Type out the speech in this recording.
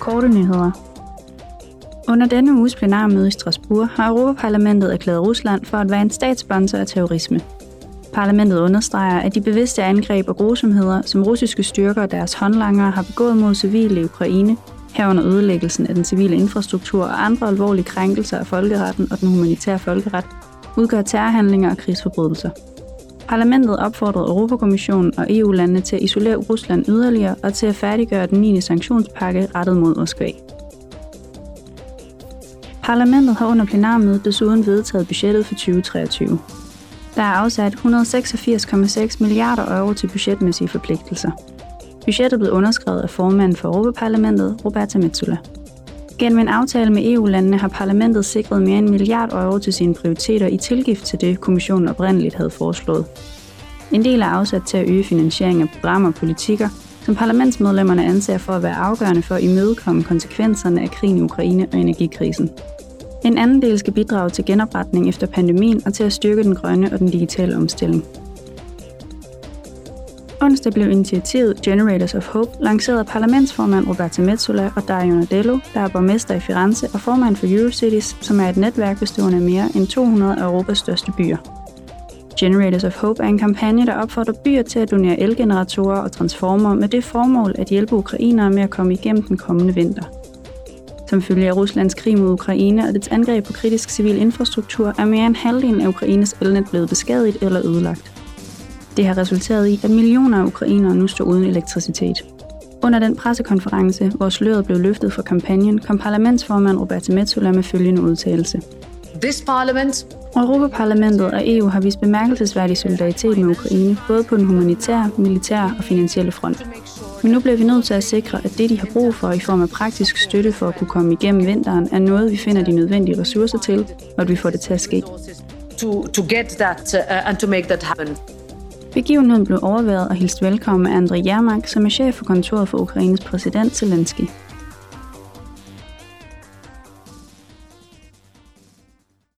Korte nyheder. Under denne uges plenarmøde i Strasbourg har Europaparlamentet erklæret Rusland for at være en statssponsor af terrorisme. Parlamentet understreger, at de bevidste angreb og grusomheder, som russiske styrker og deres håndlangere har begået mod civile i Ukraine, herunder ødelæggelsen af den civile infrastruktur og andre alvorlige krænkelser af folkeretten og den humanitære folkeret, udgør terrorhandlinger og krigsforbrydelser. Parlamentet opfordrede Europakommissionen og EU-landene til at isolere Rusland yderligere og til at færdiggøre den 9. sanktionspakke rettet mod Moskva. Parlamentet har under plenarmødet desuden vedtaget budgettet for 2023. Der er afsat 186,6 milliarder euro til budgetmæssige forpligtelser. Budgettet blev underskrevet af formanden for Europaparlamentet, Roberta Metsola. Gennem en aftale med EU-landene har parlamentet sikret mere end en milliard euro til sine prioriteter i tilgift til det, kommissionen oprindeligt havde foreslået. En del er afsat til at øge finansiering af programmer og politikker, som parlamentsmedlemmerne anser for at være afgørende for at imødekomme konsekvenserne af krigen i Ukraine og energikrisen. En anden del skal bidrage til genopretning efter pandemien og til at styrke den grønne og den digitale omstilling. Onsdag blev initiativet Generators of Hope lanceret af parlamentsformand Roberta Metsola og Dario Nadello, der er borgmester i Firenze og formand for Eurocities, som er et netværk bestående af mere end 200 af Europas største byer. Generators of Hope er en kampagne, der opfordrer byer til at donere elgeneratorer og transformer med det formål at hjælpe ukrainere med at komme igennem den kommende vinter. Som følge af Ruslands krig mod Ukraine og dets angreb på kritisk civil infrastruktur, er mere end halvdelen af Ukraines elnet blevet beskadiget eller ødelagt. Det har resulteret i, at millioner af ukrainere nu står uden elektricitet. Under den pressekonference, hvor sløret blev løftet for kampagnen, kom parlamentsformand Roberta Metsola med følgende udtalelse. This parliament Europaparlamentet og EU har vist bemærkelsesværdig solidaritet med Ukraine, både på den humanitære, militære og finansielle front. Men nu bliver vi nødt til at sikre, at det, de har brug for i form af praktisk støtte for at kunne komme igennem vinteren, er noget, vi finder de nødvendige ressourcer til, og at vi får det til at ske. to, to get that uh, and to make that happen. Begivenheden blev overværet og hilst velkommen af Andrei Jermak, som er chef for kontoret for Ukraines præsident Zelensky.